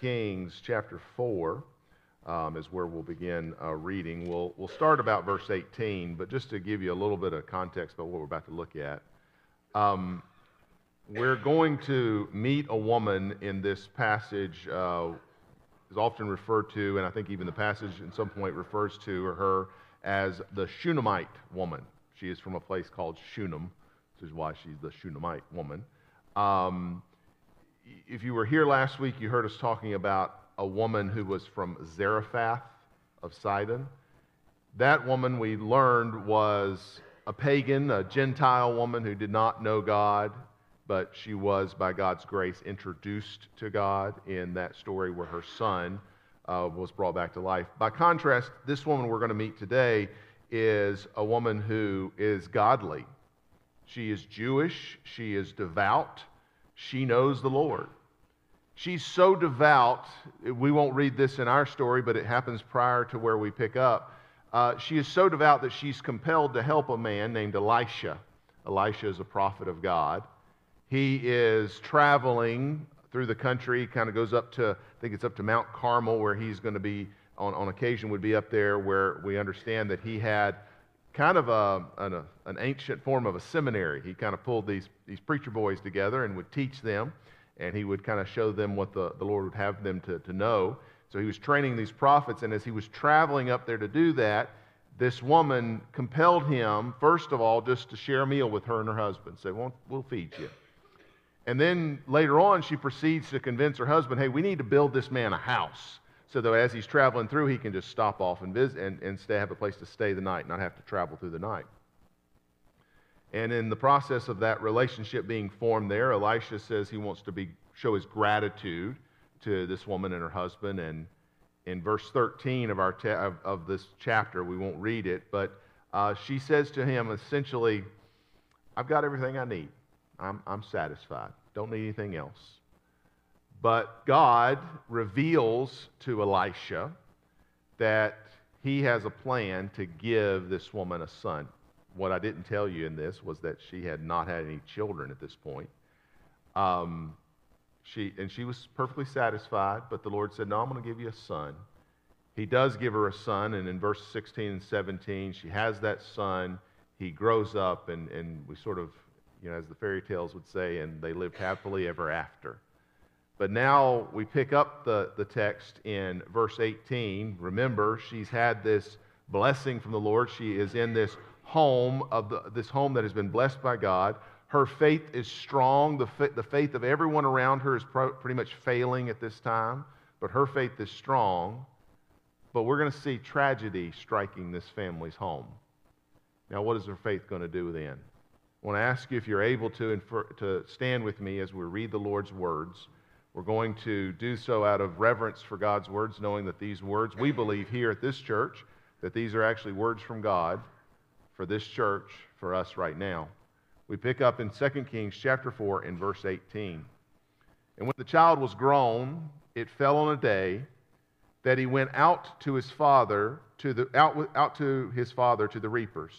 Kings chapter 4 um, is where we'll begin uh, reading. We'll, we'll start about verse 18, but just to give you a little bit of context about what we're about to look at. Um, we're going to meet a woman in this passage, uh, is often referred to, and I think even the passage at some point refers to her as the Shunammite woman. She is from a place called Shunem, which is why she's the Shunammite woman. Um, if you were here last week, you heard us talking about a woman who was from Zarephath of Sidon. That woman we learned was a pagan, a Gentile woman who did not know God, but she was, by God's grace, introduced to God in that story where her son uh, was brought back to life. By contrast, this woman we're going to meet today is a woman who is godly. She is Jewish, she is devout, she knows the Lord. She's so devout, we won't read this in our story, but it happens prior to where we pick up. Uh, she is so devout that she's compelled to help a man named Elisha. Elisha is a prophet of God. He is traveling through the country, kind of goes up to, I think it's up to Mount Carmel, where he's going to be, on, on occasion, would be up there, where we understand that he had kind of a, an, a, an ancient form of a seminary. He kind of pulled these, these preacher boys together and would teach them and he would kind of show them what the, the Lord would have them to, to know. So he was training these prophets, and as he was traveling up there to do that, this woman compelled him, first of all, just to share a meal with her and her husband. Say, well, we'll feed you. And then later on, she proceeds to convince her husband, hey, we need to build this man a house. So that as he's traveling through, he can just stop off and visit and, and stay, have a place to stay the night, not have to travel through the night. And in the process of that relationship being formed there, Elisha says he wants to be, show his gratitude to this woman and her husband. And in verse 13 of, our te- of, of this chapter, we won't read it, but uh, she says to him essentially, I've got everything I need. I'm, I'm satisfied. Don't need anything else. But God reveals to Elisha that he has a plan to give this woman a son what I didn't tell you in this was that she had not had any children at this point. Um, she, and she was perfectly satisfied, but the Lord said, No, I'm going to give you a son. He does give her a son, and in verse 16 and 17, she has that son. He grows up, and, and we sort of, you know, as the fairy tales would say, and they lived happily ever after. But now we pick up the, the text in verse 18. Remember, she's had this blessing from the Lord. She is in this home of the, this home that has been blessed by God. Her faith is strong. The, the faith of everyone around her is pro- pretty much failing at this time, but her faith is strong. But we're going to see tragedy striking this family's home. Now, what is her faith going to do then? I want to ask you if you're able to, infer- to stand with me as we read the Lord's words. We're going to do so out of reverence for God's words, knowing that these words, we believe here at this church, that these are actually words from God for this church, for us right now. We pick up in 2 Kings chapter 4 in verse 18. And when the child was grown, it fell on a day that he went out to his father to the out, out to his father to the reapers.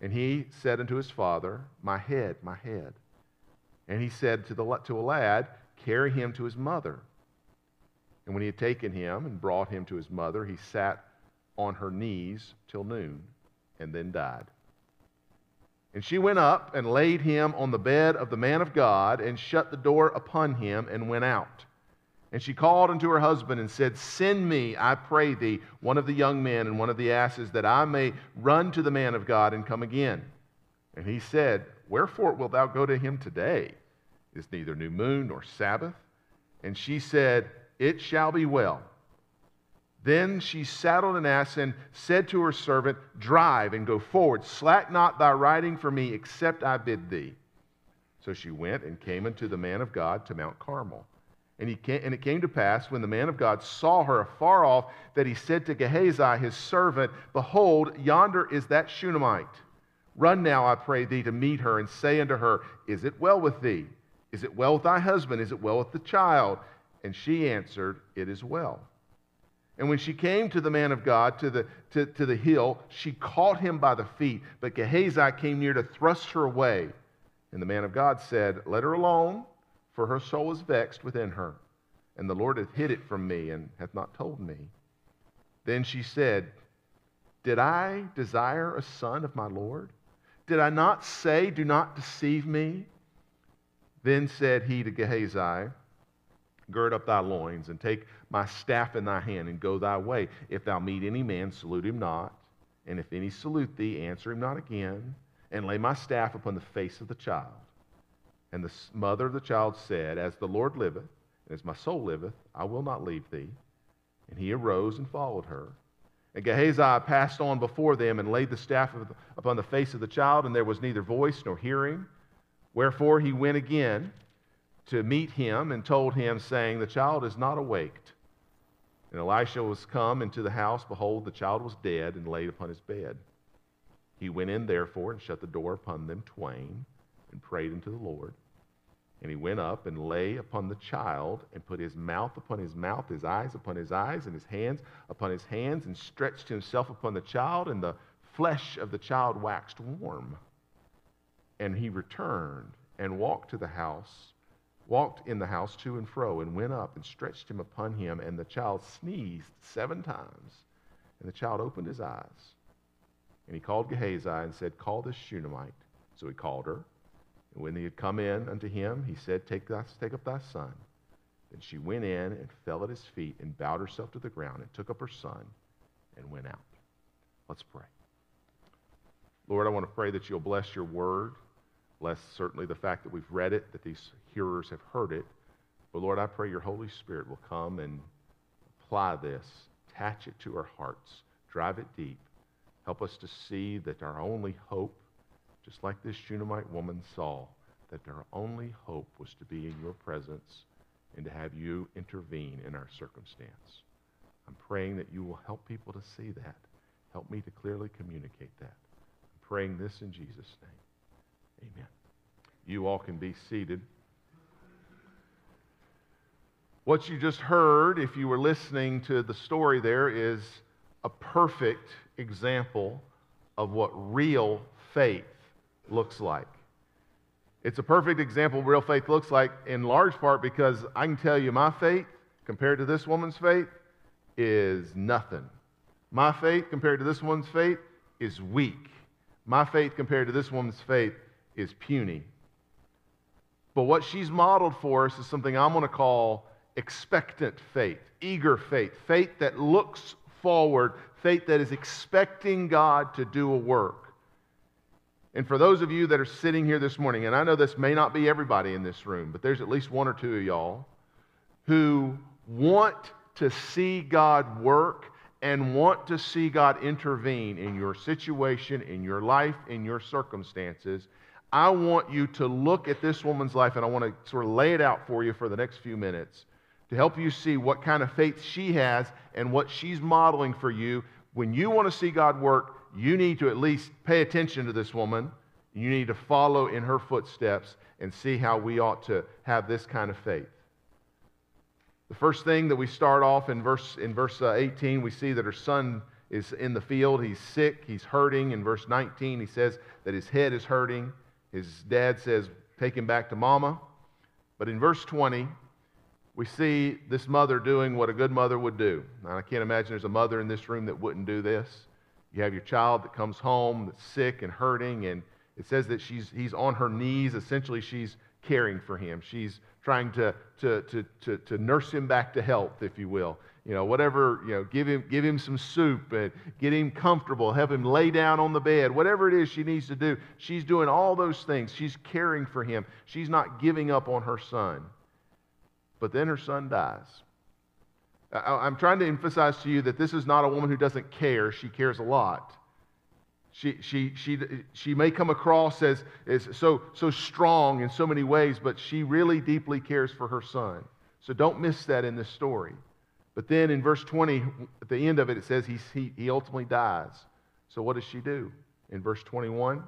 And he said unto his father, My head, my head. And he said to, the, to a lad, Carry him to his mother. And when he had taken him and brought him to his mother, he sat on her knees till noon and then died. And she went up and laid him on the bed of the man of God and shut the door upon him and went out. And she called unto her husband and said, Send me, I pray thee, one of the young men and one of the asses, that I may run to the man of God and come again. And he said, Wherefore wilt thou go to him today? Is neither new moon nor Sabbath. And she said, It shall be well. Then she saddled an ass and said to her servant, Drive and go forward. Slack not thy riding for me, except I bid thee. So she went and came unto the man of God to Mount Carmel. And, he came, and it came to pass, when the man of God saw her afar off, that he said to Gehazi, his servant, Behold, yonder is that Shunammite. Run now, I pray thee, to meet her, and say unto her, Is it well with thee? Is it well with thy husband? Is it well with the child? And she answered, It is well. And when she came to the man of God, to the, to, to the hill, she caught him by the feet. But Gehazi came near to thrust her away. And the man of God said, Let her alone, for her soul is vexed within her. and the Lord hath hid it from me, and hath not told me. Then she said, Did I desire a son of my Lord? Did I not say, Do not deceive me? Then said he to Gehazi, Gird up thy loins, and take my staff in thy hand, and go thy way. If thou meet any man, salute him not. And if any salute thee, answer him not again. And lay my staff upon the face of the child. And the mother of the child said, As the Lord liveth, and as my soul liveth, I will not leave thee. And he arose and followed her. And Gehazi passed on before them and laid the staff upon the face of the child, and there was neither voice nor hearing. Wherefore he went again to meet him and told him, saying, The child is not awaked. And Elisha was come into the house. Behold, the child was dead and laid upon his bed. He went in, therefore, and shut the door upon them twain and prayed unto the Lord. And he went up and lay upon the child and put his mouth upon his mouth, his eyes upon his eyes, and his hands upon his hands, and stretched himself upon the child, and the flesh of the child waxed warm. And he returned and walked to the house, walked in the house to and fro, and went up and stretched him upon him, and the child sneezed seven times. And the child opened his eyes. And he called Gehazi and said, Call this Shunammite. So he called her. And when he had come in unto him, he said, Take, thy, take up thy son. Then she went in and fell at his feet and bowed herself to the ground and took up her son and went out. Let's pray. Lord, I want to pray that you'll bless your word. Bless certainly the fact that we've read it, that these hearers have heard it. But Lord, I pray your Holy Spirit will come and apply this, attach it to our hearts, drive it deep. Help us to see that our only hope just like this Shunammite woman saw that their only hope was to be in your presence and to have you intervene in our circumstance. I'm praying that you will help people to see that. Help me to clearly communicate that. I'm praying this in Jesus' name. Amen. You all can be seated. What you just heard, if you were listening to the story there, is a perfect example of what real faith looks like. It's a perfect example of real faith looks like, in large part because I can tell you my faith compared to this woman's faith is nothing. My faith compared to this woman's faith is weak. My faith compared to this woman's faith is puny. But what she's modeled for us is something I'm going to call expectant faith, eager faith, faith that looks forward, faith that is expecting God to do a work. And for those of you that are sitting here this morning, and I know this may not be everybody in this room, but there's at least one or two of y'all who want to see God work and want to see God intervene in your situation, in your life, in your circumstances. I want you to look at this woman's life and I want to sort of lay it out for you for the next few minutes to help you see what kind of faith she has and what she's modeling for you. When you want to see God work, you need to at least pay attention to this woman. You need to follow in her footsteps and see how we ought to have this kind of faith. The first thing that we start off in verse, in verse uh, 18, we see that her son is in the field. He's sick, he's hurting. In verse 19, he says that his head is hurting. His dad says, Take him back to mama. But in verse 20, we see this mother doing what a good mother would do. Now, I can't imagine there's a mother in this room that wouldn't do this. You have your child that comes home that's sick and hurting, and it says that she's, he's on her knees. Essentially, she's caring for him. She's trying to, to, to, to, to nurse him back to health, if you will. You know, whatever, you know, give him, give him some soup and get him comfortable, help him lay down on the bed, whatever it is she needs to do. She's doing all those things. She's caring for him. She's not giving up on her son. But then her son dies. I'm trying to emphasize to you that this is not a woman who doesn't care. She cares a lot. She, she, she, she may come across as, as so, so strong in so many ways, but she really deeply cares for her son. So don't miss that in this story. But then in verse 20, at the end of it, it says he, he, he ultimately dies. So what does she do? In verse 21,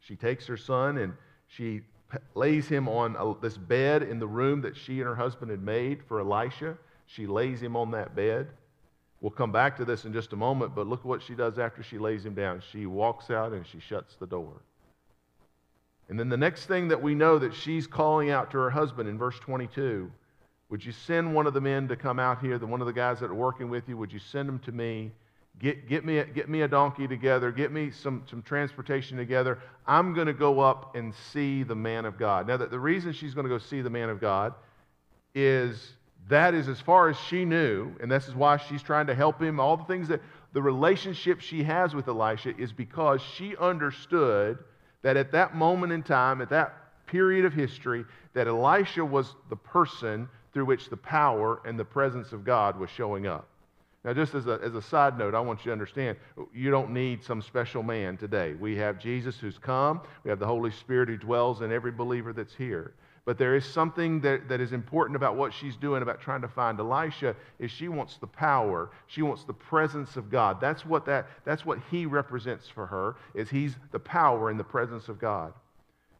she takes her son and she lays him on a, this bed in the room that she and her husband had made for Elisha. She lays him on that bed. We'll come back to this in just a moment, but look what she does after she lays him down. She walks out and she shuts the door. And then the next thing that we know that she's calling out to her husband in verse 22 Would you send one of the men to come out here, the one of the guys that are working with you? Would you send them to me? Get, get, me, a, get me a donkey together. Get me some, some transportation together. I'm going to go up and see the man of God. Now, the, the reason she's going to go see the man of God is that is as far as she knew, and this is why she's trying to help him. All the things that the relationship she has with Elisha is because she understood that at that moment in time, at that period of history, that Elisha was the person through which the power and the presence of God was showing up. Now, just as a, as a side note, I want you to understand you don't need some special man today. We have Jesus who's come, we have the Holy Spirit who dwells in every believer that's here. But there is something that, that is important about what she's doing about trying to find Elisha is she wants the power. She wants the presence of God. That's what, that, that's what he represents for her, is he's the power and the presence of God.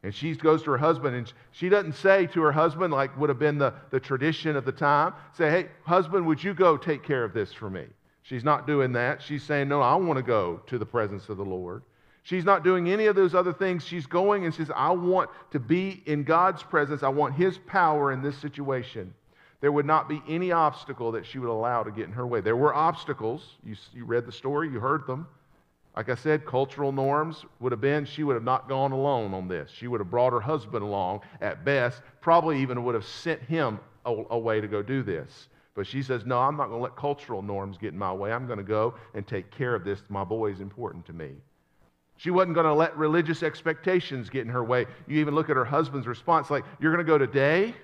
And she goes to her husband, and she doesn't say to her husband, like would have been the, the tradition of the time, say, hey, husband, would you go take care of this for me? She's not doing that. She's saying, no, I want to go to the presence of the Lord. She's not doing any of those other things. She's going and says, I want to be in God's presence. I want His power in this situation. There would not be any obstacle that she would allow to get in her way. There were obstacles. You, you read the story, you heard them. Like I said, cultural norms would have been she would have not gone alone on this. She would have brought her husband along at best, probably even would have sent him a away to go do this. But she says, No, I'm not going to let cultural norms get in my way. I'm going to go and take care of this. My boy is important to me. She wasn't going to let religious expectations get in her way. You even look at her husband's response like, You're going to go today?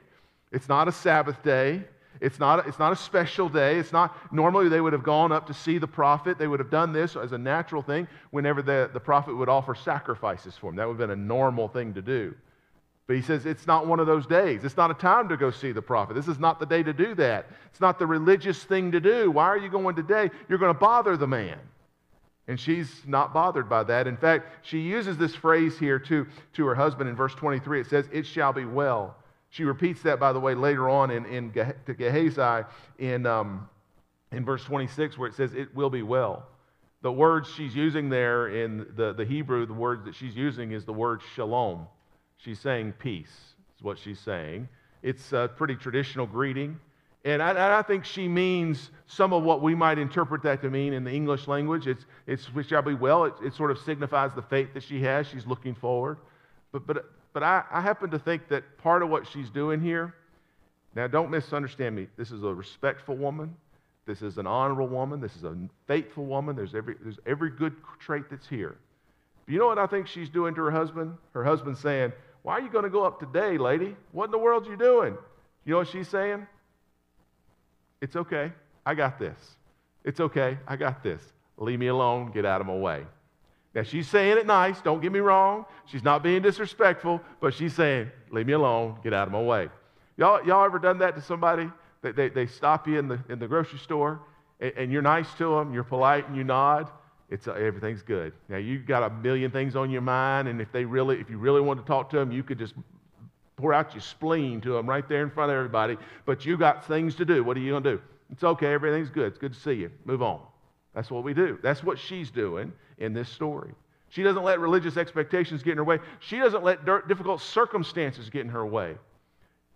It's not a Sabbath day. It's not, it's not a special day. It's not, normally they would have gone up to see the prophet. They would have done this as a natural thing whenever the, the prophet would offer sacrifices for him. That would have been a normal thing to do. But he says it's not one of those days. It's not a time to go see the prophet. This is not the day to do that. It's not the religious thing to do. Why are you going today? You're going to bother the man. And she's not bothered by that. In fact, she uses this phrase here to, to her husband in verse 23. It says, It shall be well. She repeats that, by the way, later on in, in to Gehazi in, um, in verse 26, where it says, It will be well. The words she's using there in the, the Hebrew, the word that she's using is the word shalom. She's saying peace, is what she's saying. It's a pretty traditional greeting. And I, I, think she means some of what we might interpret that to mean in the English language. It's, it's which shall be well. It, it sort of signifies the faith that she has. She's looking forward. But, but, but I, I happen to think that part of what she's doing here, now don't misunderstand me. This is a respectful woman. This is an honorable woman. This is a faithful woman. There's every, there's every good trait that's here. But you know what I think she's doing to her husband? Her husband's saying, Why are you going to go up today, lady? What in the world are you doing? You know what she's saying? It's okay. I got this. It's okay. I got this. Leave me alone. Get out of my way. Now, she's saying it nice. Don't get me wrong. She's not being disrespectful, but she's saying, Leave me alone. Get out of my way. Y'all, y'all ever done that to somebody? They, they, they stop you in the, in the grocery store and, and you're nice to them, you're polite, and you nod. It's, uh, everything's good. Now, you've got a million things on your mind, and if, they really, if you really want to talk to them, you could just pour out your spleen to them right there in front of everybody, but you got things to do. What are you going to do? It's okay, everything's good. It's good to see you. Move on. That's what we do. That's what she's doing in this story. She doesn't let religious expectations get in her way. She doesn't let difficult circumstances get in her way.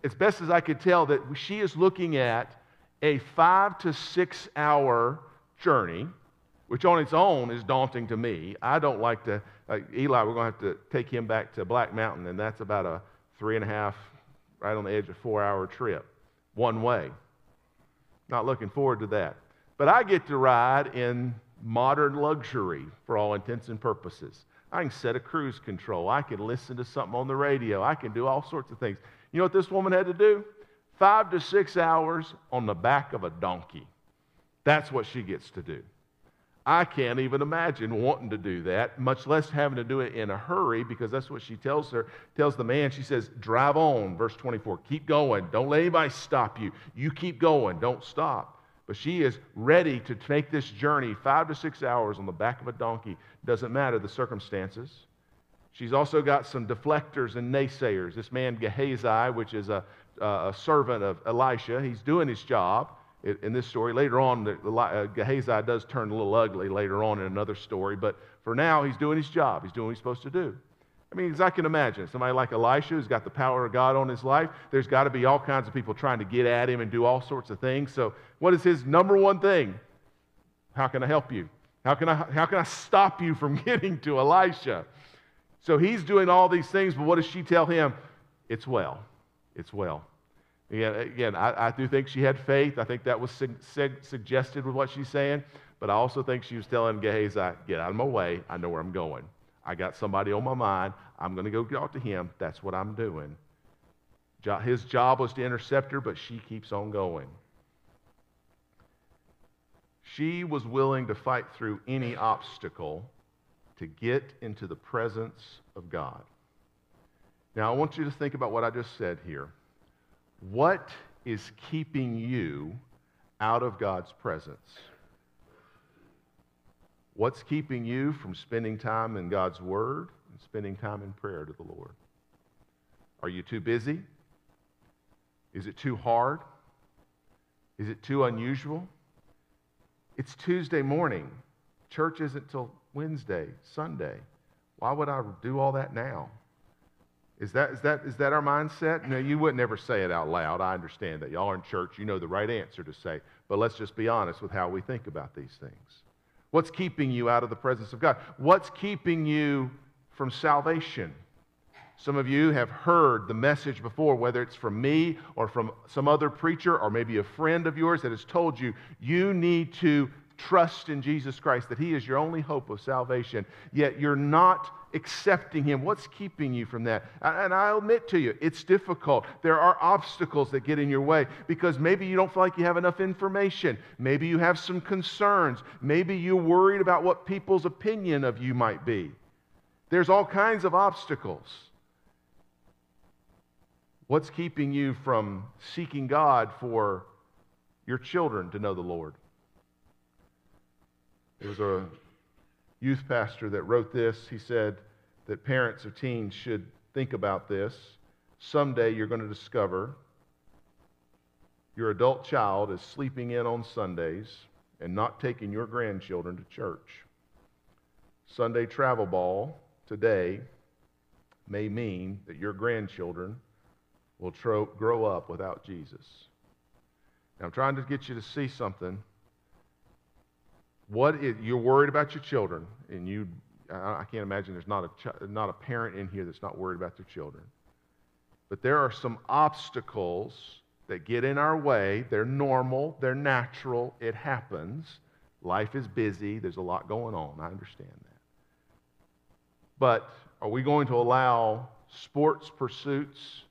As best as I could tell, that she is looking at a five to six hour journey, which on its own is daunting to me. I don't like to, like Eli, we're going to have to take him back to Black Mountain, and that's about a three and a half, right on the edge of four hour trip, one way. Not looking forward to that. But I get to ride in modern luxury for all intents and purposes. I can set a cruise control. I can listen to something on the radio. I can do all sorts of things. You know what this woman had to do? Five to six hours on the back of a donkey. That's what she gets to do. I can't even imagine wanting to do that, much less having to do it in a hurry, because that's what she tells her, tells the man. She says, Drive on, verse 24. Keep going. Don't let anybody stop you. You keep going. Don't stop. But she is ready to take this journey, five to six hours on the back of a donkey. Doesn't matter the circumstances. She's also got some deflectors and naysayers. This man, Gehazi, which is a, a servant of Elisha, he's doing his job in this story. Later on, uh, Gehazi does turn a little ugly later on in another story, but for now, he's doing his job. He's doing what he's supposed to do. I mean, as I can imagine, somebody like Elisha who's got the power of God on his life, there's got to be all kinds of people trying to get at him and do all sorts of things. So, what is his number one thing? How can I help you? How can I, how can I stop you from getting to Elisha? So he's doing all these things, but what does she tell him? It's well. It's well. Again, again I, I do think she had faith. I think that was su- su- suggested with what she's saying. But I also think she was telling Gehazi, get out of my way. I know where I'm going. I got somebody on my mind. I'm going to go talk to him. That's what I'm doing. His job was to intercept her, but she keeps on going. She was willing to fight through any obstacle to get into the presence of God. Now, I want you to think about what I just said here. What is keeping you out of God's presence? What's keeping you from spending time in God's Word and spending time in prayer to the Lord? Are you too busy? Is it too hard? Is it too unusual? It's Tuesday morning. Church isn't till Wednesday, Sunday. Why would I do all that now? Is that, is that, is that our mindset? No, you wouldn't ever say it out loud. I understand that. Y'all are in church. You know the right answer to say. But let's just be honest with how we think about these things. What's keeping you out of the presence of God? What's keeping you from salvation? Some of you have heard the message before, whether it's from me or from some other preacher or maybe a friend of yours that has told you, you need to trust in Jesus Christ, that He is your only hope of salvation, yet you're not accepting Him. What's keeping you from that? And I'll admit to you, it's difficult. There are obstacles that get in your way because maybe you don't feel like you have enough information. Maybe you have some concerns. Maybe you're worried about what people's opinion of you might be. There's all kinds of obstacles. What's keeping you from seeking God for your children to know the Lord? There was a youth pastor that wrote this. He said that parents of teens should think about this. Someday you're going to discover your adult child is sleeping in on Sundays and not taking your grandchildren to church. Sunday travel ball today may mean that your grandchildren will tro- grow up without Jesus. Now, I'm trying to get you to see something what is, you're worried about your children, and you, I, can't imagine there's not a, not a parent in here that's not worried about their children. But there are some obstacles that get in our way. They're normal, they're natural, it happens. Life is busy, there's a lot going on. I understand that. But are we going to allow sports pursuits?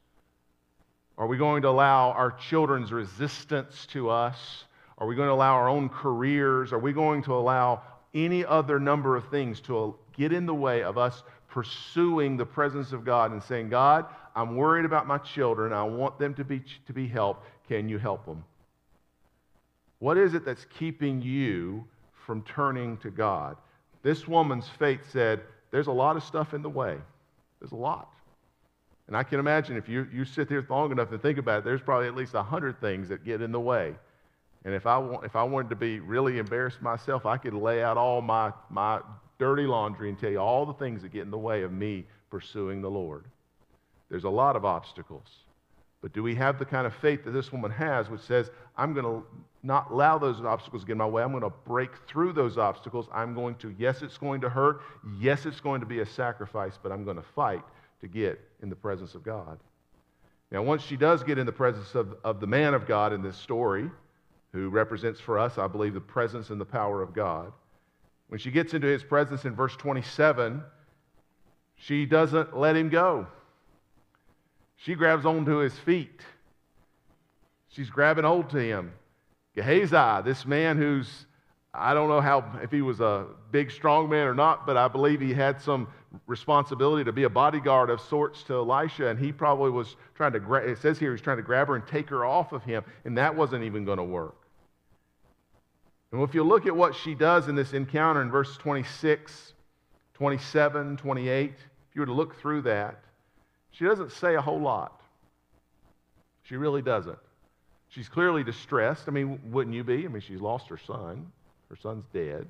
Are we going to allow our children's resistance to us are we going to allow our own careers? Are we going to allow any other number of things to get in the way of us pursuing the presence of God and saying, God, I'm worried about my children. I want them to be, to be helped. Can you help them? What is it that's keeping you from turning to God? This woman's faith said, There's a lot of stuff in the way. There's a lot. And I can imagine if you, you sit there long enough and think about it, there's probably at least a hundred things that get in the way. And if I, want, if I wanted to be really embarrassed myself, I could lay out all my, my dirty laundry and tell you all the things that get in the way of me pursuing the Lord. There's a lot of obstacles. But do we have the kind of faith that this woman has, which says, I'm going to not allow those obstacles to get in my way. I'm going to break through those obstacles. I'm going to, yes, it's going to hurt. Yes, it's going to be a sacrifice, but I'm going to fight to get in the presence of God. Now, once she does get in the presence of, of the man of God in this story, who represents for us, I believe, the presence and the power of God. When she gets into his presence in verse 27, she doesn't let him go. She grabs onto his feet. She's grabbing hold to him. Gehazi, this man who's, I don't know how, if he was a big, strong man or not, but I believe he had some responsibility to be a bodyguard of sorts to Elisha, and he probably was trying to, gra- it says here, he's trying to grab her and take her off of him, and that wasn't even going to work. And if you look at what she does in this encounter in verse 26, 27, 28, if you were to look through that, she doesn't say a whole lot. She really doesn't. She's clearly distressed. I mean, wouldn't you be? I mean, she's lost her son. Her son's dead.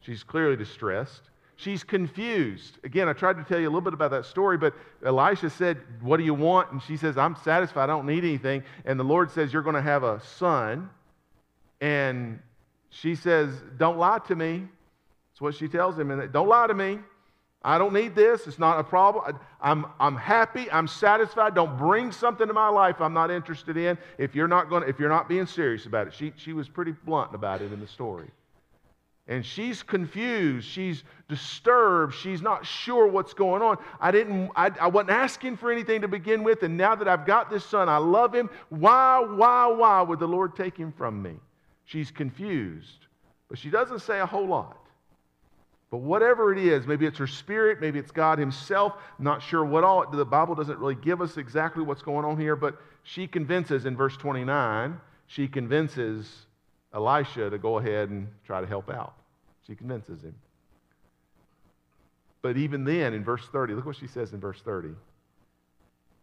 She's clearly distressed. She's confused. Again, I tried to tell you a little bit about that story, but Elisha said, What do you want? And she says, I'm satisfied. I don't need anything. And the Lord says, You're going to have a son. And she says, Don't lie to me. That's what she tells him. And don't lie to me. I don't need this. It's not a problem. I'm, I'm happy. I'm satisfied. Don't bring something to my life I'm not interested in if you're not, going if you're not being serious about it. She, she was pretty blunt about it in the story. And she's confused. She's disturbed. She's not sure what's going on. I, didn't, I, I wasn't asking for anything to begin with. And now that I've got this son, I love him. Why, why, why would the Lord take him from me? She's confused. But she doesn't say a whole lot. But whatever it is, maybe it's her spirit, maybe it's God Himself, not sure what all, the Bible doesn't really give us exactly what's going on here, but she convinces in verse 29, she convinces Elisha to go ahead and try to help out. She convinces him. But even then, in verse 30, look what she says in verse 30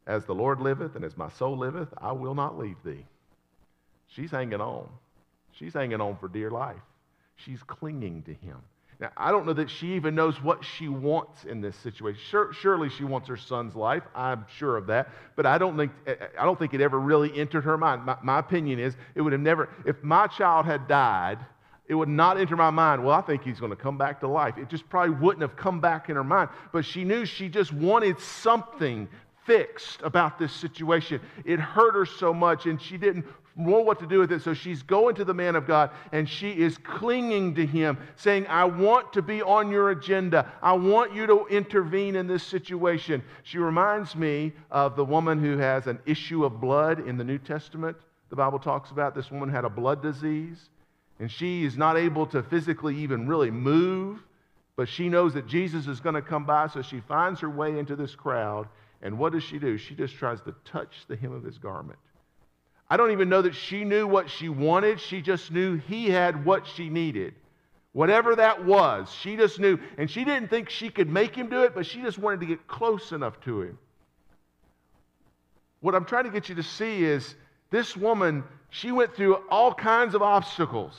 As the Lord liveth and as my soul liveth, I will not leave thee. She's hanging on. She's hanging on for dear life. She's clinging to him. Now, I don't know that she even knows what she wants in this situation. Sure, surely she wants her son's life. I'm sure of that. But I don't think, I don't think it ever really entered her mind. My, my opinion is it would have never, if my child had died, it would not enter my mind, well, I think he's going to come back to life. It just probably wouldn't have come back in her mind. But she knew she just wanted something fixed about this situation. It hurt her so much, and she didn't know what to do with it. So she's going to the man of God and she is clinging to him, saying, I want to be on your agenda. I want you to intervene in this situation. She reminds me of the woman who has an issue of blood in the New Testament. The Bible talks about this woman had a blood disease and she is not able to physically even really move, but she knows that Jesus is going to come by, so she finds her way into this crowd. And what does she do? She just tries to touch the hem of his garment. I don't even know that she knew what she wanted. She just knew he had what she needed. Whatever that was, she just knew. And she didn't think she could make him do it, but she just wanted to get close enough to him. What I'm trying to get you to see is this woman, she went through all kinds of obstacles.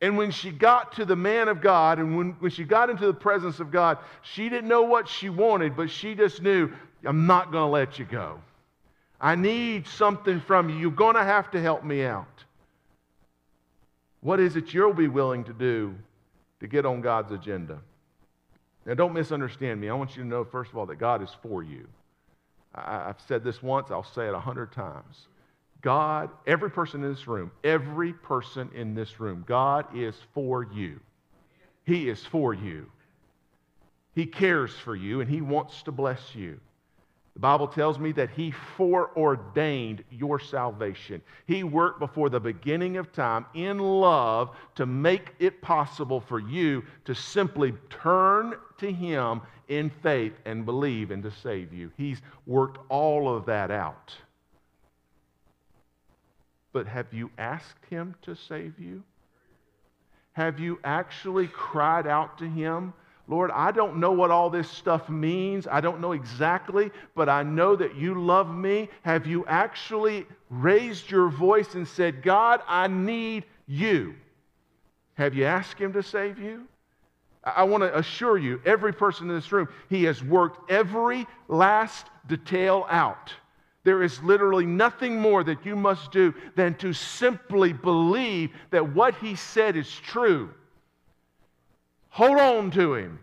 And when she got to the man of God and when, when she got into the presence of God, she didn't know what she wanted, but she just knew, I'm not going to let you go. I need something from you. You're going to have to help me out. What is it you'll be willing to do to get on God's agenda? Now, don't misunderstand me. I want you to know, first of all, that God is for you. I, have said this once, I'll say it a hundred times. God, every person in this room, every person in this room, God is for you. He is for you. He cares for you and He wants to bless you. The Bible tells me that He foreordained your salvation. He worked before the beginning of time in love to make it possible for you to simply turn to Him in faith and believe and to save you. He's worked all of that out. But have you asked Him to save you? Have you actually cried out to Him? Lord, I don't know what all this stuff means. I don't know exactly, but I know that you love me. Have you actually raised your voice and said, God, I need you? Have you asked Him to save you? I want to assure you, every person in this room, He has worked every last detail out. There is literally nothing more that you must do than to simply believe that what He said is true Hold on to Him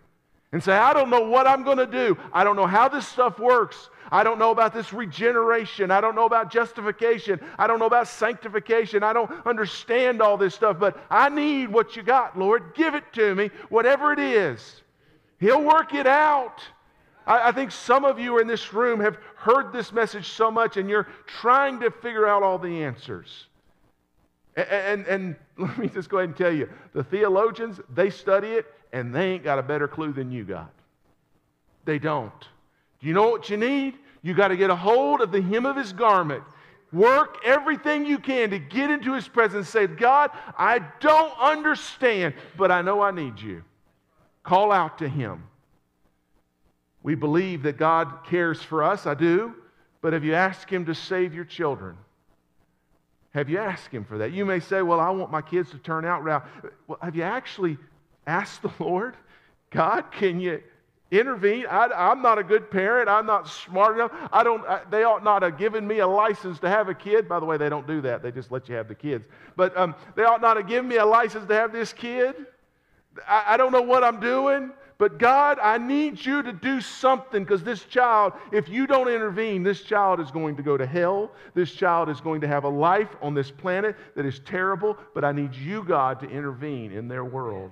and say, I don't know what I'm going to do. I don't know how this stuff works. I don't know about this regeneration. I don't know about justification. I don't know about sanctification. I don't understand all this stuff, but I need what you got, Lord. Give it to me, whatever it is. He'll work it out. I, I think some of you in this room have heard this message so much and you're trying to figure out all the answers. And, and, and, let me just go ahead and tell you the theologians, they study it and they ain't got a better clue than you got. They don't. Do you know what you need? You got to get a hold of the hem of his garment. Work everything you can to get into his presence. Say, God, I don't understand, but I know I need you. Call out to him. We believe that God cares for us. I do. But have you asked him to save your children? Have you asked Him for that? You may say, Well, I want my kids to turn out right. Well, have you actually asked the Lord? God, can you intervene? I, am not a good parent. I'm not smart enough. I don't, I, they ought not have given me a license to have a kid. By the way, they don't do that. They just let you have the kids. But um, they ought not have given me a license to have this kid. I, I don't know what I'm doing. But God, I need you to do something because this child, if you don't intervene, this child is going to go to hell. This child is going to have a life on this planet that is terrible. But I need you, God, to intervene in their world.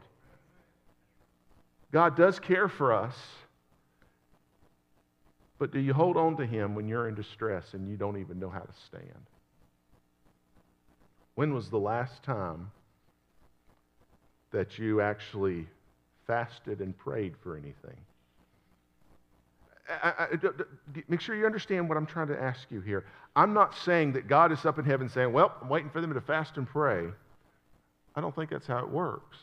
God does care for us. But do you hold on to Him when you're in distress and you don't even know how to stand? When was the last time that you actually fasted and prayed for anything? Make sure you understand what I'm trying to ask you here. I'm not saying that God is up in heaven saying, Well, I'm waiting for them to fast and pray. I don't think that's how it works.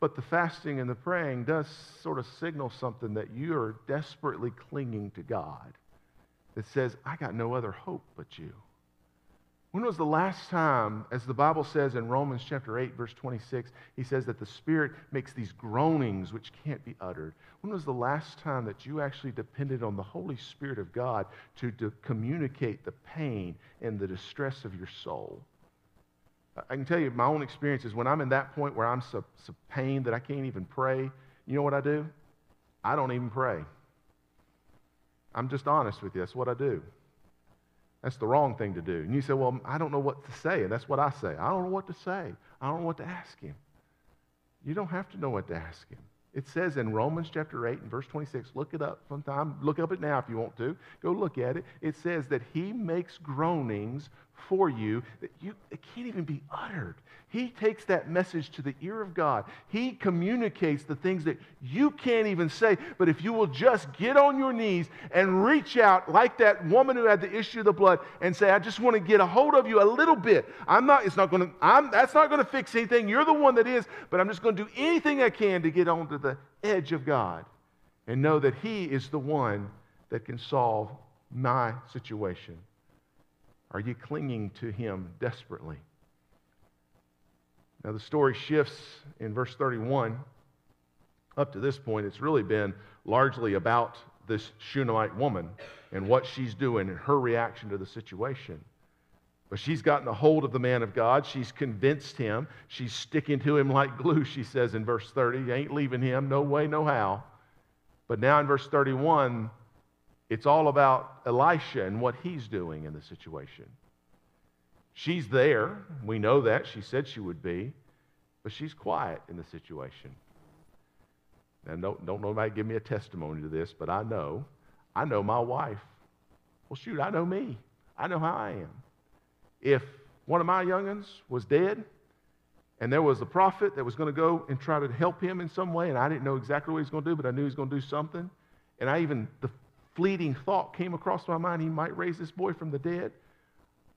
But the fasting and the praying does sort of signal something that you are desperately clinging to God that says, I got no other hope but you. When was the last time, as the Bible says in Romans chapter 8, verse 26, he says that the Spirit makes these groanings which can't be uttered? When was the last time that you actually depended on the Holy Spirit of God to, to communicate the pain and the distress of your soul? I can tell you my own experience is when I'm in that point where I'm so, so pain that I can't even pray, you know what I do? I don't even pray. I'm just honest with you. That's what I do. That's the wrong thing to do. And you say, well, I don't know what to say. And that's what I say. I don't know what to say. I don't know what to ask him. You don't have to know what to ask him. It says in Romans chapter 8 and verse 26, look it up sometime. Look up it now if you want to. Go look at it. It says that he makes groanings for you that you it can't even be uttered. He takes that message to the ear of God. He communicates the things that you can't even say. But if you will just get on your knees and reach out like that woman who had the issue of the blood and say, I just want to get a hold of you a little bit. I'm not, it's not to, I'm, that's not to fix anything. You're the one that is, but I'm just to do anything I can to get onto the edge of God and know that He is the one that can solve my situation. Are you clinging to Him desperately? Now, the story shifts in verse 31. Up to this point, it's really been largely about this Shunammite woman and what she's doing and her reaction to the situation. But she's gotten a hold of the man of God. She's convinced him. She's sticking to him like glue, she says in verse 30. You ain't leaving him, no way, no how. But now in verse 31, it's all about Elisha and what he's doing in the situation. She's there. We know that. She said she would be. But she's quiet in the situation. Now, don't, don't nobody give me a testimony to this, but I know. I know my wife. Well, shoot, I know me. I know how I am. If one of my youngins was dead, and there was a prophet that was going to go and try to help him in some way, and I didn't know exactly what he was going to do, but I knew he was going to do something. And I even, the fleeting thought came across my mind he might raise this boy from the dead.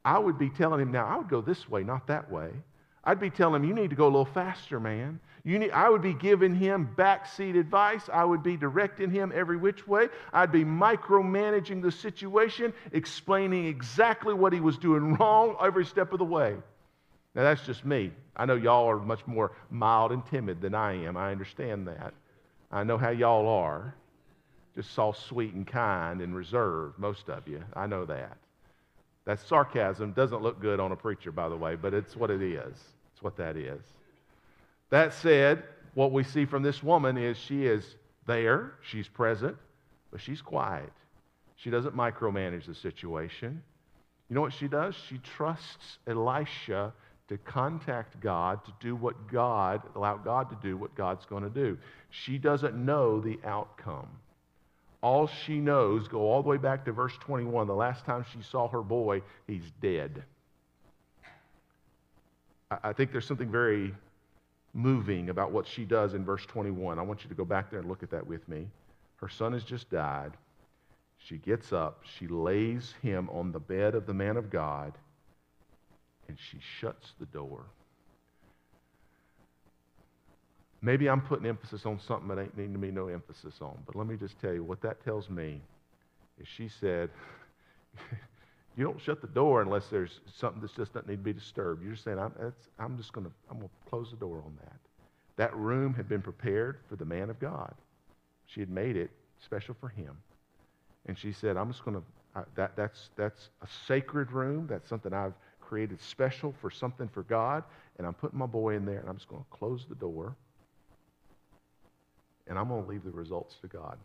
I would be telling him now, I would go this way, not that way. I'd be telling him, you need to go a little faster, man. You need, I would be giving him backseat advice. I would be directing him every which way. I'd be micromanaging the situation, explaining exactly what he was doing wrong every step of the way. Now, that's just me. I know y'all are much more mild and timid than I am. I understand that. I know how y'all are. Just all sweet and kind and reserved, most of you. I know that. That sarcasm. Doesn't look good on a preacher, by the way, but it's what it is. It's what that is. That said, what we see from this woman is she is there, she's present, but she's quiet. She doesn't micromanage the situation. You know what she does? She trusts Elisha to contact God to do what God, allow God to do what God's going to do. She doesn't know the outcome all she knows, go all the way back to verse 21. The last time she saw her boy, he's dead. I think there's something very moving about what she does in verse 21. I want you to go back there and look at that with me. Her son has just died. She gets up, she lays him on the bed of the man of God, and she shuts the door. Maybe I'm putting emphasis on something that ain't needing to be no emphasis on. But let me just tell you what that tells me is she said, you don't shut the door unless there's something that just doesn't need to be disturbed. You're just saying, I'm, I'm just going to I'm to close the door on that. That room had been prepared for the man of God. She had made it special for him. And she said, I'm just going to, that, that's, that's a sacred room. That's something I've created special for something for God. And I'm putting my boy in there, and I'm just going to close the door. And I'm going to leave the results to God.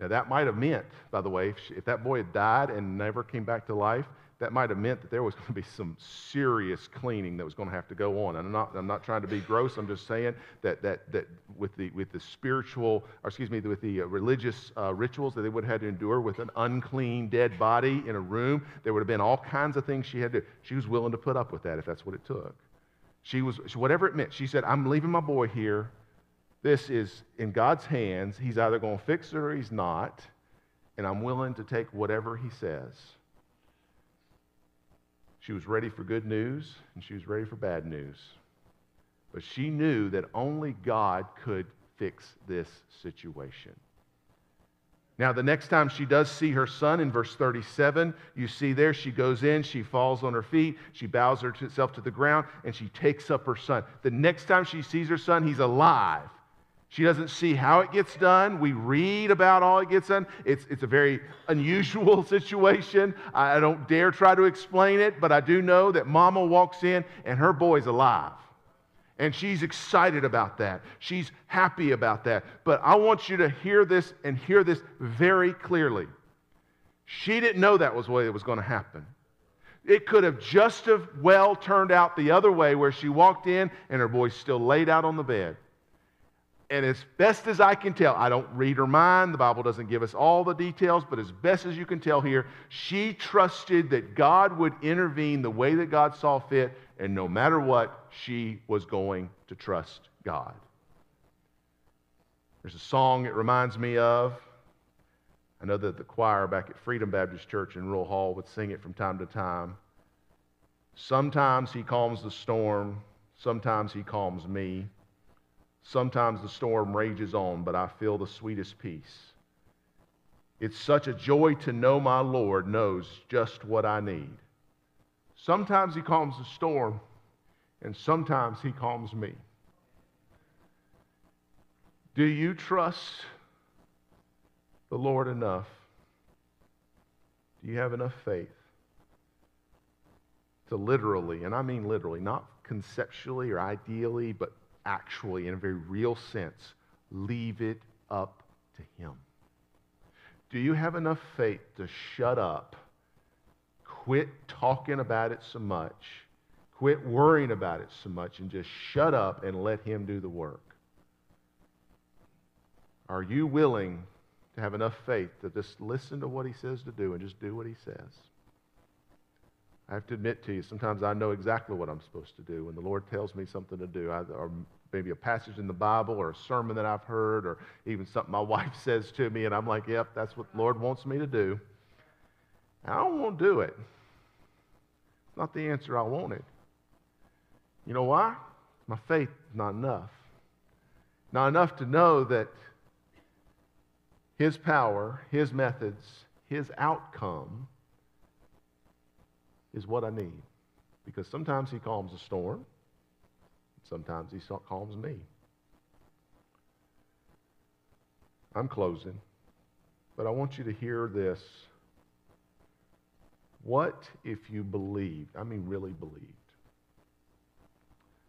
Now, that might have meant, by the way, if, she, if that boy had died and never came back to life, that might have meant that there was going to be some serious cleaning that was going to have to go on. And I'm not, I'm not trying to be gross. I'm just saying that, that, that with, the, with the spiritual, or excuse me, with the uh, religious uh, rituals that they would have had to endure with an unclean, dead body in a room, there would have been all kinds of things she had to, she was willing to put up with that if that's what it took. She was, whatever it meant, she said, I'm leaving my boy here. This is in God's hands. He's either going to fix it or he's not. And I'm willing to take whatever he says. She was ready for good news and she was ready for bad news. But she knew that only God could fix this situation. Now, the next time she does see her son in verse 37, you see there, she goes in, she falls on her feet, she bows herself to the ground, and she takes up her son. The next time she sees her son, he's alive. She doesn't see how it gets done. We read about all it gets done. It's, it's a very unusual situation. I don't dare try to explain it, but I do know that mama walks in and her boy's alive. And she's excited about that. She's happy about that. But I want you to hear this and hear this very clearly. She didn't know that was the way it was going to happen. It could have just as well turned out the other way where she walked in and her boy's still laid out on the bed. And as best as I can tell, I don't read her mind. The Bible doesn't give us all the details, but as best as you can tell here, she trusted that God would intervene the way that God saw fit, and no matter what, she was going to trust God. There's a song it reminds me of. I know that the choir back at Freedom Baptist Church in Rural Hall would sing it from time to time. Sometimes he calms the storm, sometimes he calms me. Sometimes the storm rages on, but I feel the sweetest peace. It's such a joy to know my Lord knows just what I need. Sometimes He calms the storm, and sometimes He calms me. Do you trust the Lord enough? Do you have enough faith to literally, and I mean literally, not conceptually or ideally, but actually, in a very real sense, leave it up to Him? Do you have enough faith to shut up, quit talking about it so much, quit worrying about it so much, and just shut up and let Him do the work? Are you willing to have enough faith to just listen to what He says to do and just do what He says? I have to admit to you, sometimes I know exactly what I'm supposed to do. When the Lord tells me something to do, I, or maybe a passage in the Bible or a sermon that I've heard or even something my wife says to me, and I'm like, yep, that's what the Lord wants me to do. And I don't want to do it. It's not the answer I wanted. You know why? My faith is not enough. Not enough to know that His power, His methods, His outcome is what I need. Because sometimes He calms a storm. Sometimes he calms me. I'm closing, but I want you to hear this. What if you believed, I mean, really believed,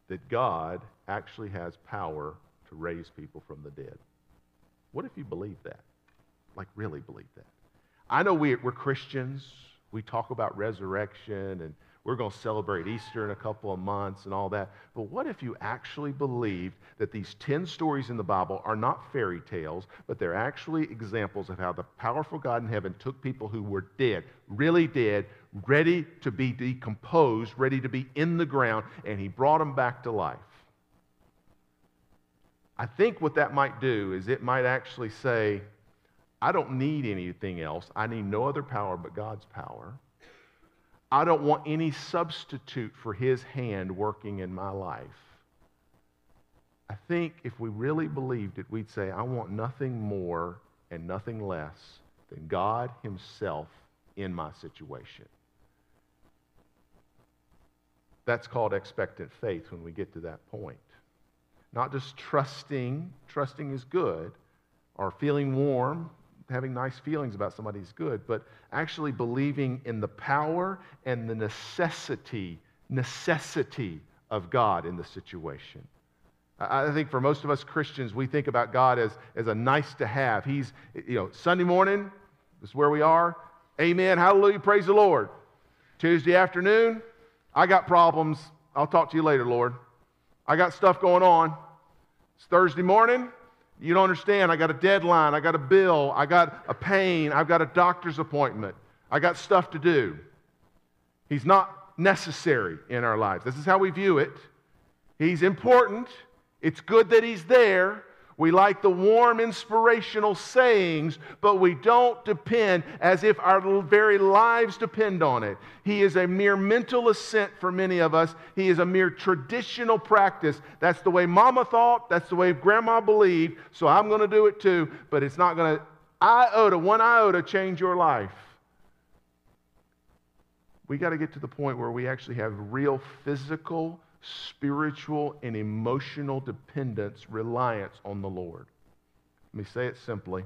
that God actually has power to raise people from the dead? What if you believe that? Like, really believe that? I know we, we're Christians. We talk about resurrection and we're going to celebrate Easter in a couple of months and all that. But what if you actually believed that these 10 stories in the Bible are not fairy tales, but they're actually examples of how the powerful God in heaven took people who were dead, really dead, ready to be decomposed, ready to be in the ground, and he brought them back to life? I think what that might do is it might actually say, I don't need anything else. I need no other power but God's power. I don't want any substitute for his hand working in my life. I think if we really believed it, we'd say, I want nothing more and nothing less than God himself in my situation. That's called expectant faith when we get to that point. Not just trusting, trusting is good, or feeling warm, having nice feelings about somebody is good, but actually believing in the power and the necessity, necessity of God in the situation. I think for most of us Christians, we think about God as, as a nice to have. He's, you know, Sunday morning, this is where we are. Amen. Hallelujah. Praise the Lord. Tuesday afternoon, I got problems. I'll talk to you later, Lord. I got stuff going on. It's Thursday morning. You don't understand. I got a deadline. I got a bill. I got a pain. I've got a doctor's appointment. I got stuff to do. He's not necessary in our lives. This is how we view it. He's important. It's good that He's there. We like the warm, inspirational sayings, but we don't depend as if our very lives depend on it. He is a mere mental assent for many of us. He is a mere traditional practice. That's the way mama thought, that's the way grandma believed, so I'm going to do it too, but it's not going to iota, one iota, change your life. We got to get to the point where we actually have real physical spiritual and emotional dependence, reliance on the Lord. Let me say it simply.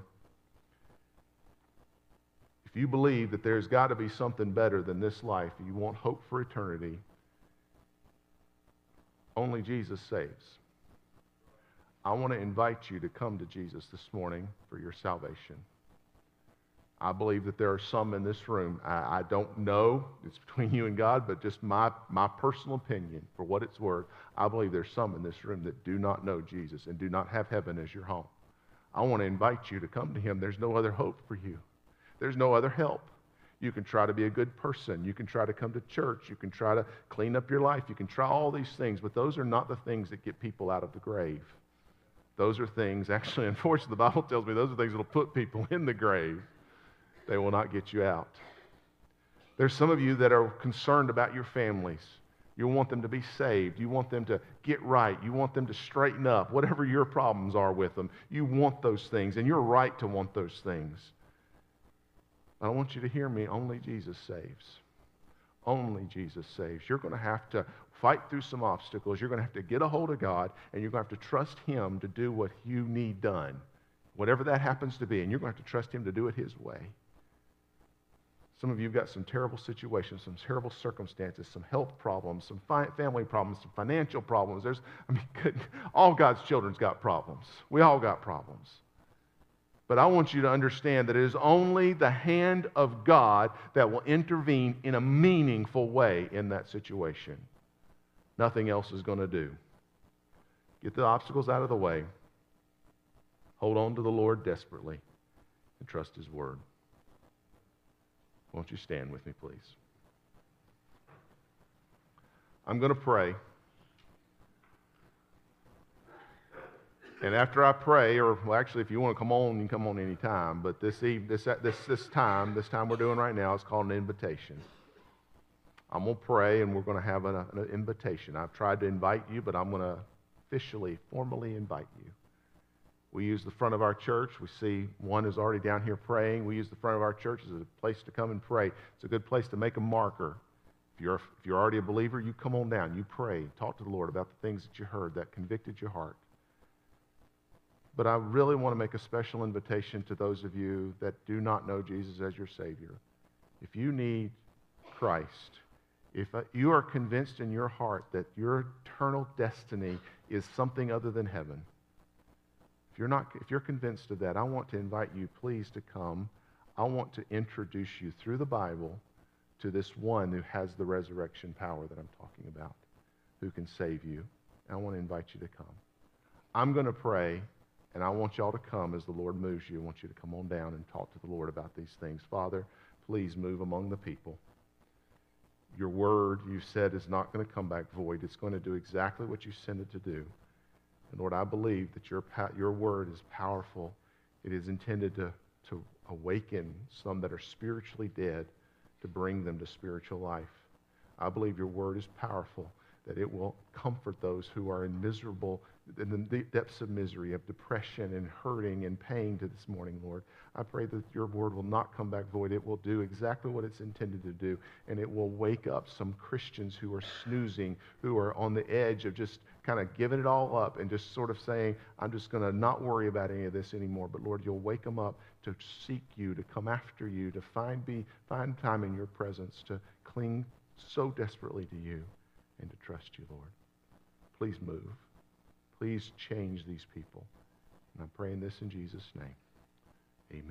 If you believe that there's got to be something better than this life, you want hope for eternity, only Jesus saves. I want to invite you to come to Jesus this morning for your salvation. I believe that there are some in this room. I, I, don't know, it's between you and God, but just my, my personal opinion, for what it's worth, I believe there's some in this room that do not know Jesus and do not have heaven as your home. I want to invite you to come to Him. There's no other hope for you, there's no other help. You can try to be a good person. You can try to come to church. You can try to clean up your life. You can try all these things, but those are not the things that get people out of the grave. Those are things, actually, unfortunately, the Bible tells me those are things that will put people in the grave they will not get you out. There's some of you that are concerned about your families. You want them to be saved. You want them to get right. You want them to straighten up. Whatever your problems are with them, you want those things, and you're right to want those things. I want you to hear me. Only Jesus saves. Only Jesus saves. You're going to have to fight through some obstacles. You're going to have to get a hold of God, and you're going to have to trust Him to do what you need done, whatever that happens to be. And you're going to have to trust Him to do it His way. Some of you have got some terrible situations, some terrible circumstances, some health problems, some fi- family problems, some financial problems. There's, I mean, good, all God's children's got problems. We all got problems. But I want you to understand that it is only the hand of God that will intervene in a meaningful way in that situation. Nothing else is going to do. Get the obstacles out of the way. Hold on to the Lord desperately and trust His word. Won't you stand with me, please? I'm going to pray. And after I pray, or well, actually, if you want to come on, you can come on anytime. But this, eve, this, this, this time, this time we're doing right now, is called an invitation. I'm going to pray, and we're going to have an, an invitation. I've tried to invite you, but I'm going to officially, formally invite you. We use the front of our church. We see one is already down here praying. We use the front of our church as a place to come and pray. It's a good place to make a marker. If you're, if you're already a believer, you come on down. You pray. Talk to the Lord about the things that you heard that convicted your heart. But I really want to make a special invitation to those of you that do not know Jesus as your Savior. If you need Christ, if uh, you are convinced in your heart that your eternal destiny is something other than heaven, if you're, not, if you're convinced of that, I want to invite you, please, to come. I want to introduce you through the Bible to this one who has the resurrection power that I'm talking about, who can save you. And I want to invite you to come. I'm going to pray, and I want y'all to come as the Lord moves you. I want you to come on down and talk to the Lord about these things. Father, please move among the people. Your word, you said, is not going to come back void. It's going to do exactly what you sent it to do. And Lord, I believe that your, your word is powerful. It is intended to, to awaken some that are spiritually dead to bring them to spiritual life. I believe your word is powerful. that it will comfort those who are in miserable, in the depths of misery, of depression and hurting and pain to this morning, Lord. I pray that your word will not come back void. It will do exactly what it's intended to do, and it will wake up some Christians who are snoozing, who are on the edge of just kind of giving it all up and just sort of saying, I'm just going to not worry about any of this anymore. But Lord, you'll wake them up to seek you, to come after you, to find, be, find time in your presence, to cling so desperately to you and to trust you, Lord. Please move. Please change these people. And I'm praying this in Jesus' name.